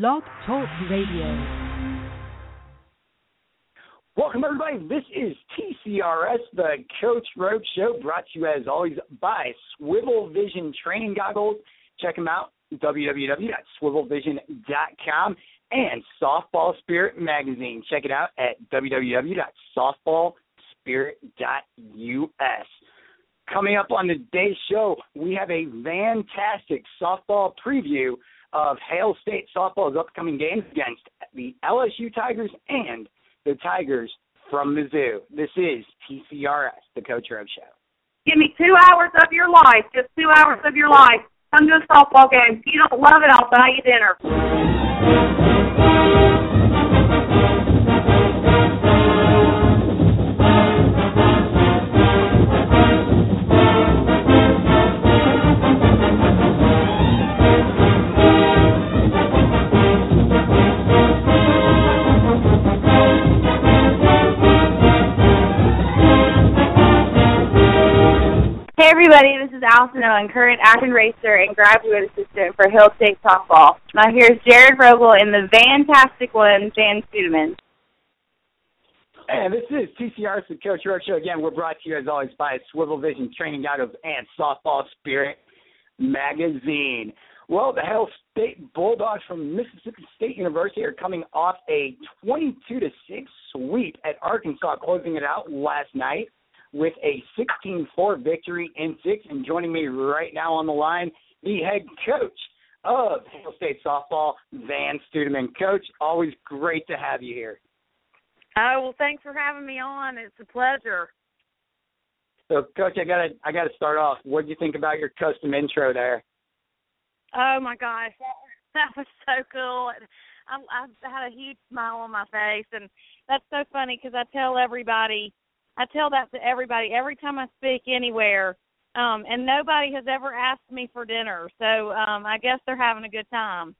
Blog Talk Radio. Welcome, everybody. This is TCRS, the Coach Road Show, brought to you as always by Swivel Vision Training Goggles. Check them out, www.swivelvision.com, and Softball Spirit Magazine. Check it out at www.softballspirit.us. Coming up on today's show, we have a fantastic softball preview of Hail State softball's upcoming games against the LSU Tigers and the Tigers from Mizzou. This is TCRS, the Coach Road Show. Give me two hours of your life, just two hours of your life. Come to a softball game. If you don't love it, I'll buy you dinner. Everybody, this is Allison Owen, current acting racer and graduate assistant for Hail State Softball. Now here's Jared Rogel and the fantastic one, Vann Stuedeman. And this is TCR's the Coach Road Show. Again, we're brought to you as always by Swivel Vision Training Goggles and Softball Spirit Magazine. Well, the Hail State Bulldogs from Mississippi State University are coming off a 22 to 6 sweep at Arkansas, closing it out last night with a 16-4 victory in six. And joining me right now on the line, the head coach of Hail State softball, Vann Stuedeman. Coach, always great to have you here. Oh well, thanks for having me on. It's a pleasure. So, Coach, I gotta I gotta start off. What do you think about your custom intro there? Oh my gosh, that was so cool. I, I had a huge smile on my face, and that's so funny because I tell everybody I tell that to everybody every time I speak anywhere. Um, and nobody has ever asked me for dinner, so um, I guess they're having a good time.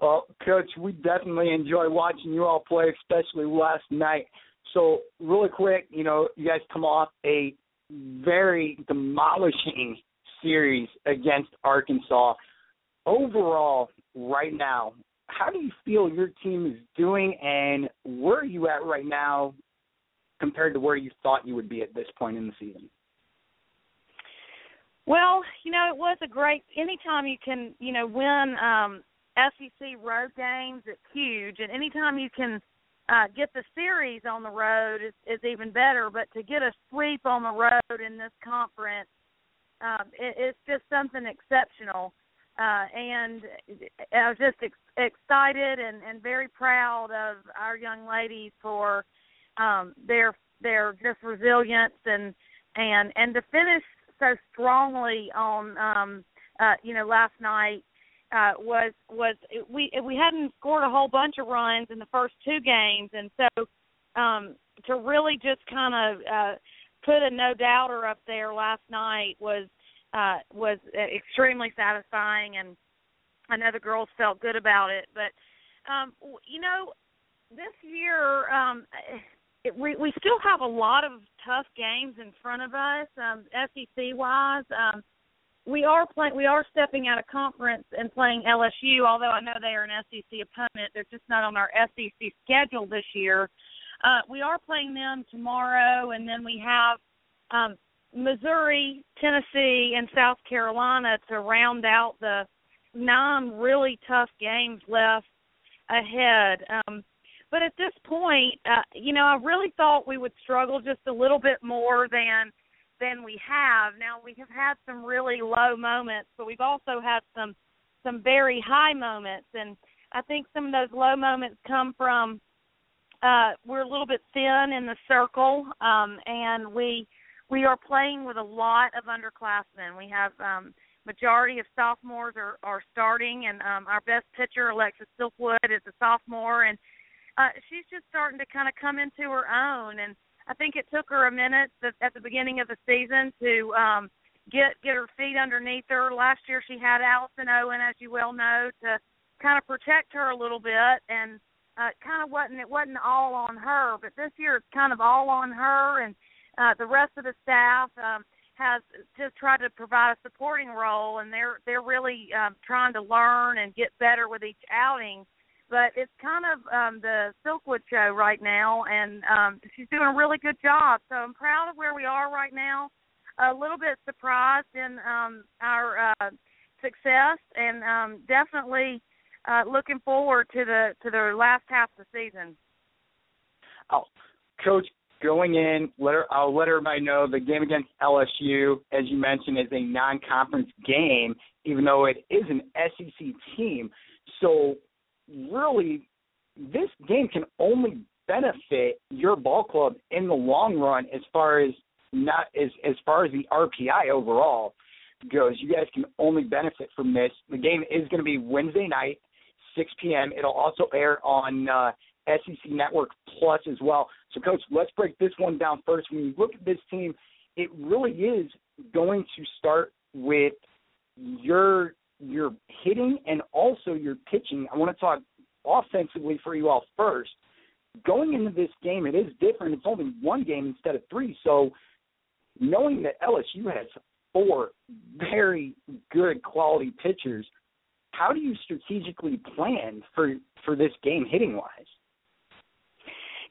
Well, Coach, we definitely enjoy watching you all play, especially last night. So, really quick, you know, you guys come off a very demolishing series against Arkansas. Overall, right now, how do you feel your team is doing, and where are you at right now compared to where you thought you would be at this point in the season? Well, you know, it was a great. Anytime you can, you know, win um, SEC road games, it's huge, and anytime you can uh, get the series on the road is, is even better. But to get a sweep on the road in this conference, um, it, it's just something exceptional. Uh, and I was just ex- excited and, and very proud of our young ladies for um, their their just resilience and and and to finish so strongly on um, uh, you know last night uh, was was we we hadn't scored a whole bunch of runs in the first two games, and so um, to really just kind of uh, put a no doubter up there last night was uh, was extremely satisfying, and I know the girls felt good about it. But um, you know, this year um, it, we we still have a lot of tough games in front of us, um, SEC wise. Um, we are playing. We are stepping out of conference and playing LSU. Although I know they are an SEC opponent, they're just not on our SEC schedule this year. Uh, we are playing them tomorrow, and then we have um, Missouri, Tennessee, and South Carolina to round out the nine really tough games left ahead. Um, but at this point, uh, you know, I really thought we would struggle just a little bit more than than we have. Now we have had some really low moments, but we've also had some some very high moments, and I think some of those low moments come from uh, we're a little bit thin in the circle, um, and we we are playing with a lot of underclassmen. We have um, majority of sophomores are, are starting, and um, our best pitcher, Alexis Silkwood, is a sophomore, and uh, she's just starting to kind of come into her own. And I think it took her a minute at the beginning of the season to um, get get her feet underneath her. Last year she had Allison Owen, as you well know, to kind of protect her a little bit, and uh, kind of wasn't it wasn't all on her, but this year it's kind of all on her and uh, the rest of the staff. Um, has just tried to provide a supporting role, and they're they're really um, trying to learn and get better with each outing. But it's kind of um, the Silkwood show right now, and um, she's doing a really good job. So I'm proud of where we are right now. A little bit surprised in um, our uh, success, and um, definitely uh, looking forward to the to the last half of the season. Oh, Coach, going in, let her, I'll let everybody know the game against LSU, as you mentioned, is a non-conference game, even though it is an SEC team. So really, this game can only benefit your ball club in the long run, as far as not as as far as the RPI overall goes. You guys can only benefit from this. The game is going to be Wednesday night, 6 p.m. It'll also air on uh, SEC Network Plus as well. So, Coach, let's break this one down first. When you look at this team, it really is going to start with your your hitting and also your pitching. I want to talk offensively for you all first. Going into this game, it is different. It's only one game instead of three. So, knowing that LSU has four very good quality pitchers, how do you strategically plan for for this game hitting wise?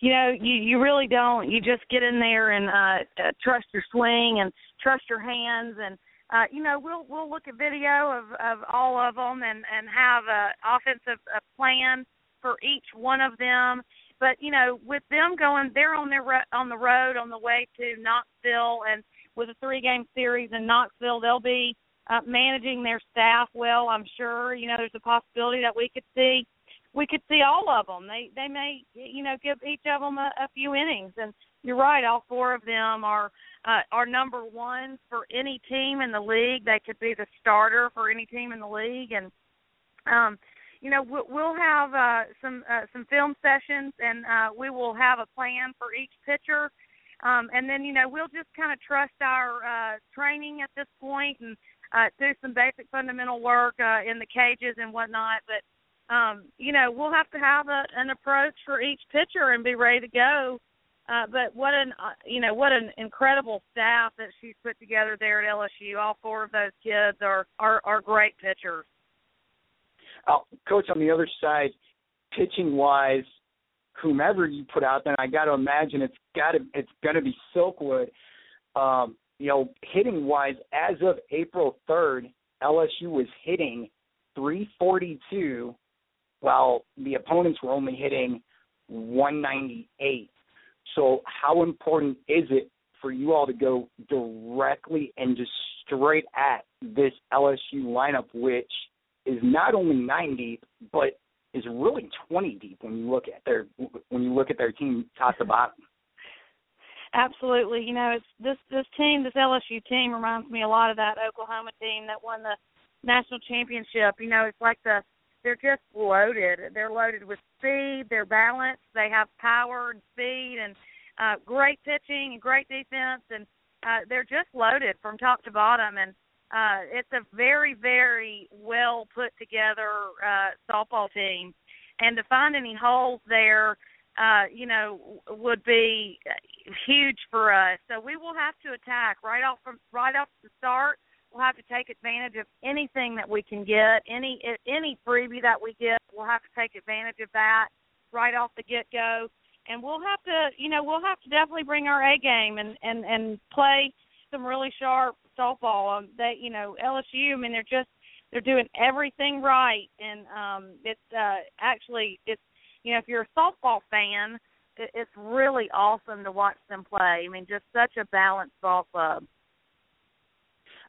you know you you really don't you just get in there and uh, uh trust your swing and trust your hands and uh you know we'll we'll look at video of of all of them and and have a offensive a plan for each one of them. But you know with them going they're on their on the road on the way to Knoxville and with a three game series in Knoxville they'll be uh, managing their staff well I'm sure. You know there's a possibility that we could see we could see all of them. They they may you know give each of them a, a few innings, and you're right. All four of them are uh, are number one for any team in the league. They could be the starter for any team in the league, and um, you know we'll, have uh, some uh, some film sessions, and uh, we will have a plan for each pitcher. Um, and then you know we'll just kind of trust our uh, training at this point and uh, do some basic fundamental work uh, in the cages and whatnot. But um, you know, we'll have to have a, an approach for each pitcher and be ready to go. Uh, but what an uh, you know what an incredible staff that she's put together there at LSU. All four of those kids are are, are great pitchers. Oh, Coach, on the other side, pitching wise, whomever you put out there, I got to imagine it's got it's going to be Silkwood. Um, you know, hitting wise, as of April third, LSU was hitting 342 while the opponents were only hitting 198. So, how important is it for you all to go directly and just straight at this LSU lineup, which is not only nine deep, but is really 20 deep when you look at their when you look at their team top to bottom. Absolutely, you know, it's this this team, this LSU team reminds me a lot of that Oklahoma team that won the national championship. You know, it's like the they're just loaded. They're loaded with speed. They're balanced. They have power and speed and uh, great pitching and great defense, and uh, they're just loaded from top to bottom. And uh, it's a very, very well put together uh, softball team. And to find any holes there, uh, you know, would be huge for us. So we will have to attack right off from right off the start We'll have to take advantage of anything that we can get, any any freebie that we get. We'll have to take advantage of that right off the get go, and we'll have to, you know, we'll have to definitely bring our A game and and and play some really sharp softball. Um, they, you know, LSU. I mean, they're just they're doing everything right, and um, it's uh, actually it's you know if you're a softball fan, it, it's really awesome to watch them play. I mean, just such a balanced ball club.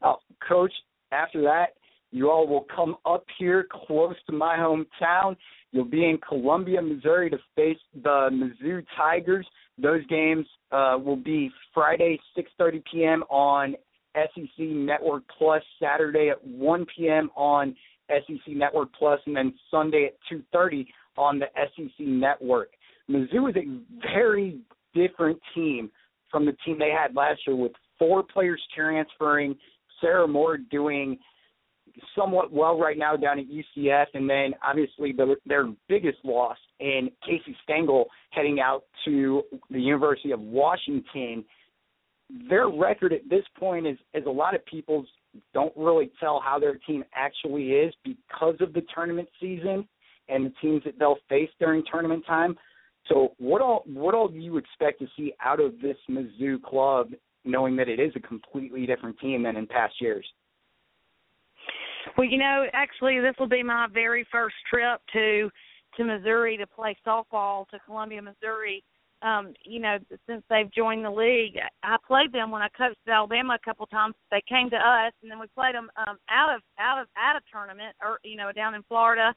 Oh, Coach, after that, you all will come up here close to my hometown. You'll be in Columbia, Missouri to face the Mizzou Tigers. Those games uh, will be Friday, 6:30 p.m. on SEC Network Plus, Saturday at 1 p.m. on SEC Network Plus, and then Sunday at 2:30 on the SEC Network. Mizzou is a very different team from the team they had last year, with four players transferring Sarah Moore doing somewhat well right now down at UCF, and then obviously the, their biggest loss in Casey Stangel heading out to the University of Washington. their record at this point is is a lot of people's don't really tell how their team actually is because of the tournament season and the teams that they'll face during tournament time. So what all what all do you expect to see out of this Mizzou club, knowing that it is a completely different team than in past years? Well, you know, actually, this will be my very first trip to to Missouri to play softball to Columbia, Missouri. Um, you know, since they've joined the league, I played them when I coached Alabama a couple times. They came to us, and then we played them um, out of out of at a tournament, or you know, down in Florida,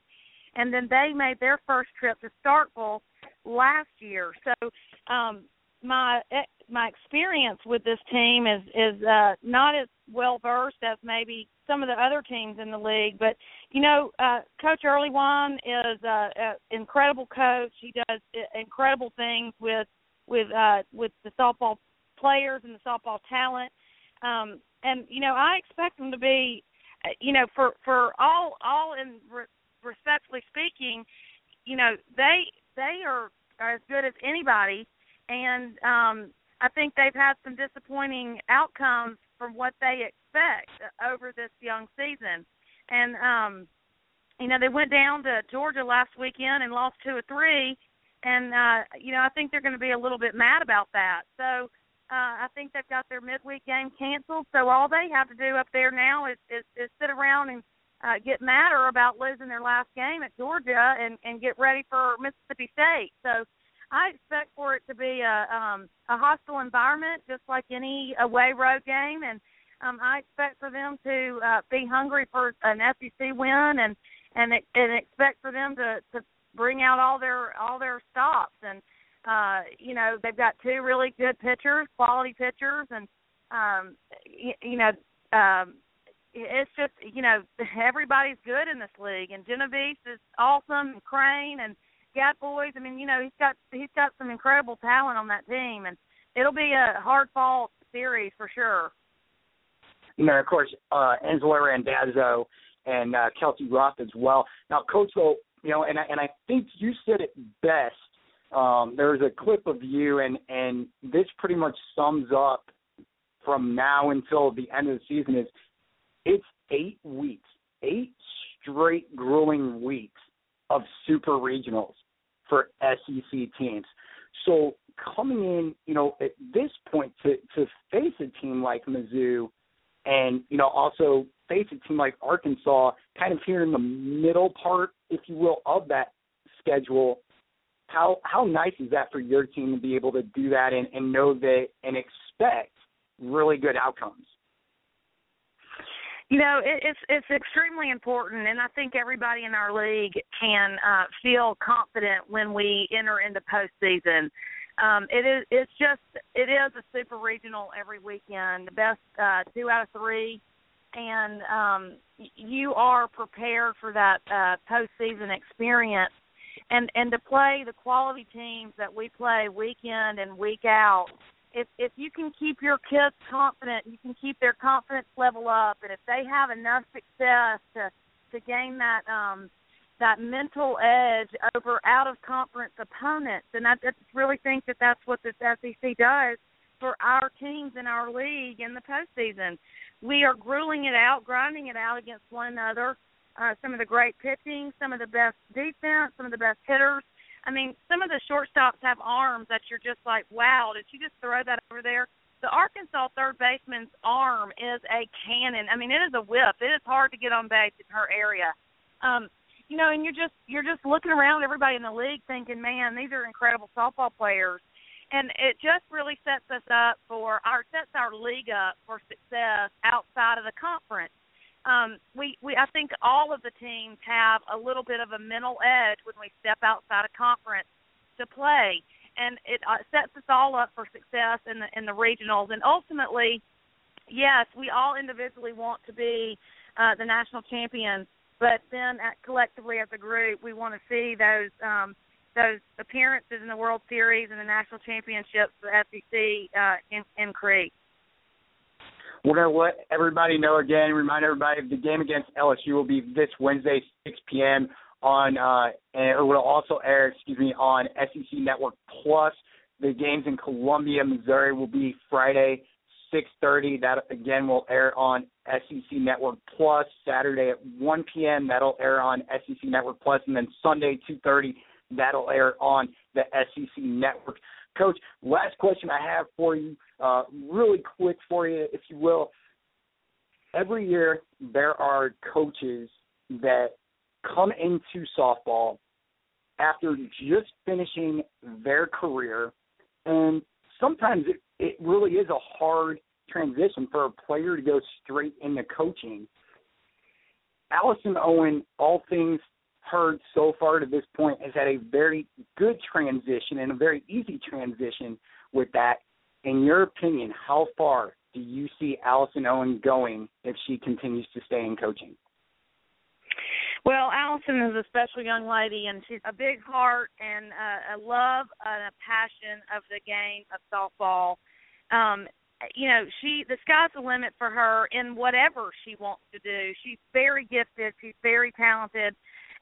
and then they made their first trip to Starkville last year. So um, my my experience with this team is is uh, not as well versed as maybe some of the other teams in the league. But you know, uh, Coach Earleywine is uh, an incredible coach. He does uh, incredible things with with uh, with the softball players and the softball talent. Um, and you know, I expect them to be, uh, you know, for for all all in re- respectfully speaking, you know, they they are, are as good as anybody. And um, I think they've had some disappointing outcomes from what they expect over this young season. And um you know, they went down to Georgia last weekend and lost two or three and uh you know, I think they're going to be a little bit mad about that. So uh I think they've got their midweek game canceled, so all they have to do up there now is is, is sit around and uh get madder about losing their last game at Georgia and and get ready for Mississippi State. So I expect for it to be a um a hostile environment just like any away road game. And um I expect for them to uh be hungry for an SEC win and and and expect for them to to bring out all their all their stops. And uh you know they've got two really good pitchers, quality pitchers. And um you, you know um it's just you know everybody's good in this league. And Genovese is awesome and Crane and Gat Boys. I mean, you know, he's got he's got some incredible talent on that team, and it'll be a hard fought series for sure. You know, of course, uh, Angela Randazzo and uh, Kelsey Roth as well. Now, Coach, though, you know, and I, and I think you said it best. Um, there's a clip of you, and and this pretty much sums up from now until the end of the season. Is it's eight weeks, eight straight grueling weeks of super regionals for SEC teams. So coming in, you know, at this point to to face a team like Mizzou, and you know also face a team like Arkansas, kind of here in the middle part, if you will, of that schedule. How how nice is that for your team to be able to do that and, and know that and expect really good outcomes? You know, it, it's it's extremely important, and I think everybody in our league can uh, feel confident when we enter into postseason. Um, it is it's just it is a super regional every weekend, the best uh, two out of three, and um, you are prepared for that uh, postseason experience, and and to play the quality teams that we play week in and week out if if you can keep your kids confident, you can keep their confidence level up, and if they have enough success to to gain that um that mental edge over out of conference opponents, and I, just really think that that's what this SEC does for our teams in our league in the postseason. We are grueling it out, grinding it out against one another. Uh, some of the great pitching, some of the best defense, some of the best hitters I mean, some of the shortstops have arms that you're just like, wow, did you just throw that over there? The Arkansas third baseman's arm is a cannon. I mean, it is a whip. It is hard to get on base in her area. Um, you know, and you're just you're just looking around everybody in the league thinking, man, these are incredible softball players. And it just really sets us up for our sets our league up for success outside of the conference um, we, we I think all of the teams have a little bit of a mental edge when we step outside a conference to play, and it uh, sets us all up for success in the in the regionals. And ultimately, yes, we all individually want to be uh, the national champions, but then at, collectively as a group, we want to see those um, those appearances in the World Series and the national championships the SEC uh, in, increase. We're going to let everybody know again, remind everybody the game against LSU will be this Wednesday, 6 p.m. on, uh, and it will also air, excuse me, on SEC Network Plus. The games in Columbia, Missouri will be Friday, 6:30. That again will air on SEC Network Plus. Saturday at 1 p.m. That'll air on SEC Network Plus, and then Sunday 2:30. That'll air on the SEC Network. Coach, last question I have for you, uh, really quick for you, if you will. Every year there are coaches that come into softball after just finishing their career, and sometimes it, it really is a hard transition for a player to go straight into coaching. Allison Owen, all things heard so far to this point, has had a very good transition and a very easy transition with that. In your opinion, how far do you see Allison Owen going if she continues to stay in coaching? Well, Allison is a special young lady, and she's a big heart and uh, a love and a passion of the game of softball. Um, you know, she the sky's the limit for her in whatever she wants to do. She's very gifted. She's very talented,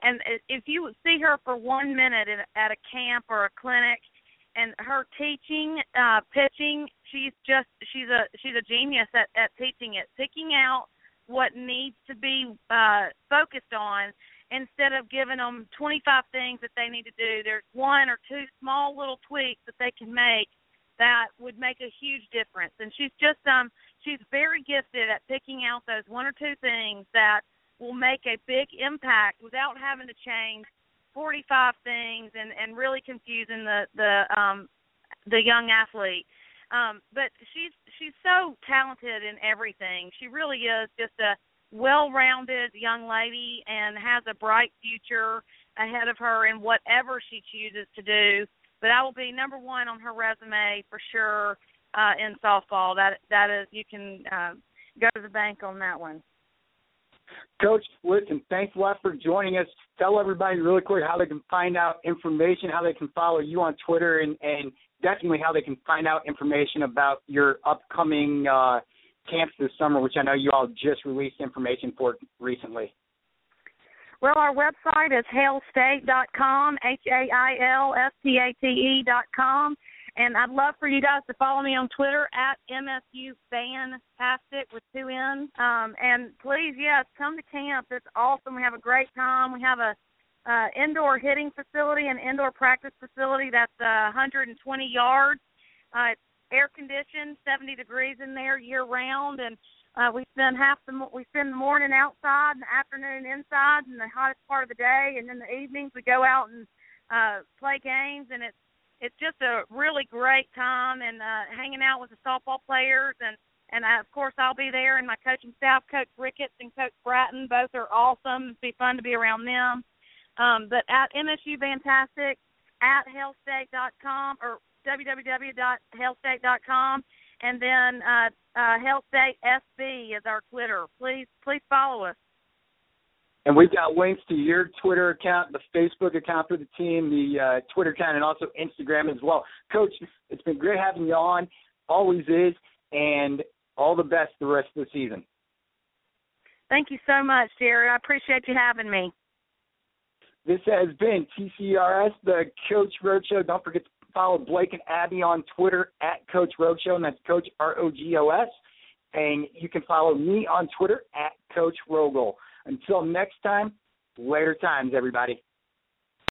and if you see her for one minute in, at a camp or a clinic, and her teaching, uh, pitching, she's just she's a she's a genius at at teaching it, picking out what needs to be uh, focused on instead of giving them 25 things that they need to do. There's one or two small little tweaks that they can make that would make a huge difference. And she's just um she's very gifted at picking out those one or two things that will make a big impact without having to change 45 things and and really confusing the the um the young athlete. Um, but she's she's so talented in everything. She really is just a well-rounded young lady and has a bright future ahead of her in whatever she chooses to do. But I will be number one on her resume for sure uh, in softball. That that is, you can uh, go to the bank on that one. Coach, listen, thanks a lot for joining us. Tell everybody really quick how they can find out information, how they can follow you on Twitter, and, and definitely how they can find out information about your upcoming uh, camps this summer, which I know you all just released information for recently. Well, our website is hailstate.com, H A I L S T A T E.com. And I'd love for you guys to follow me on Twitter at MSU Vanntastic with two N's. Um, and please, yes, come to camp. It's awesome. We have a great time. We have a uh, indoor hitting facility and indoor practice facility that's uh, 120 yards. Uh, it's air conditioned, 70 degrees in there year round, and uh, we spend half the we spend the morning outside and the afternoon inside in the hottest part of the day, and in the evenings we go out and uh, play games, and it's it's just a really great time and uh, hanging out with the softball players and and I, of course I'll be there and my coaching staff, Coach Ricketts and Coach Bratton, both are awesome. It'd be fun to be around them. Um, but at MSU Vanntastic, at hailstate.com or www.hailstate.com, and then uh, uh, is our Twitter. Please, please follow us. And we've got links to your Twitter account, the Facebook account for the team, the uh, Twitter account, and also Instagram as well. Coach, it's been great having you on. Always is. And all the best the rest of the season. Thank you so much, Jared. I appreciate you having me. This has been TCRS, the Coach Roadshow. Don't forget to follow Blake and Abby on Twitter at Coach Roadshow, and that's Coach R O G O S. And you can follow me on Twitter at Coach Rogel. Until next time, later times, everybody.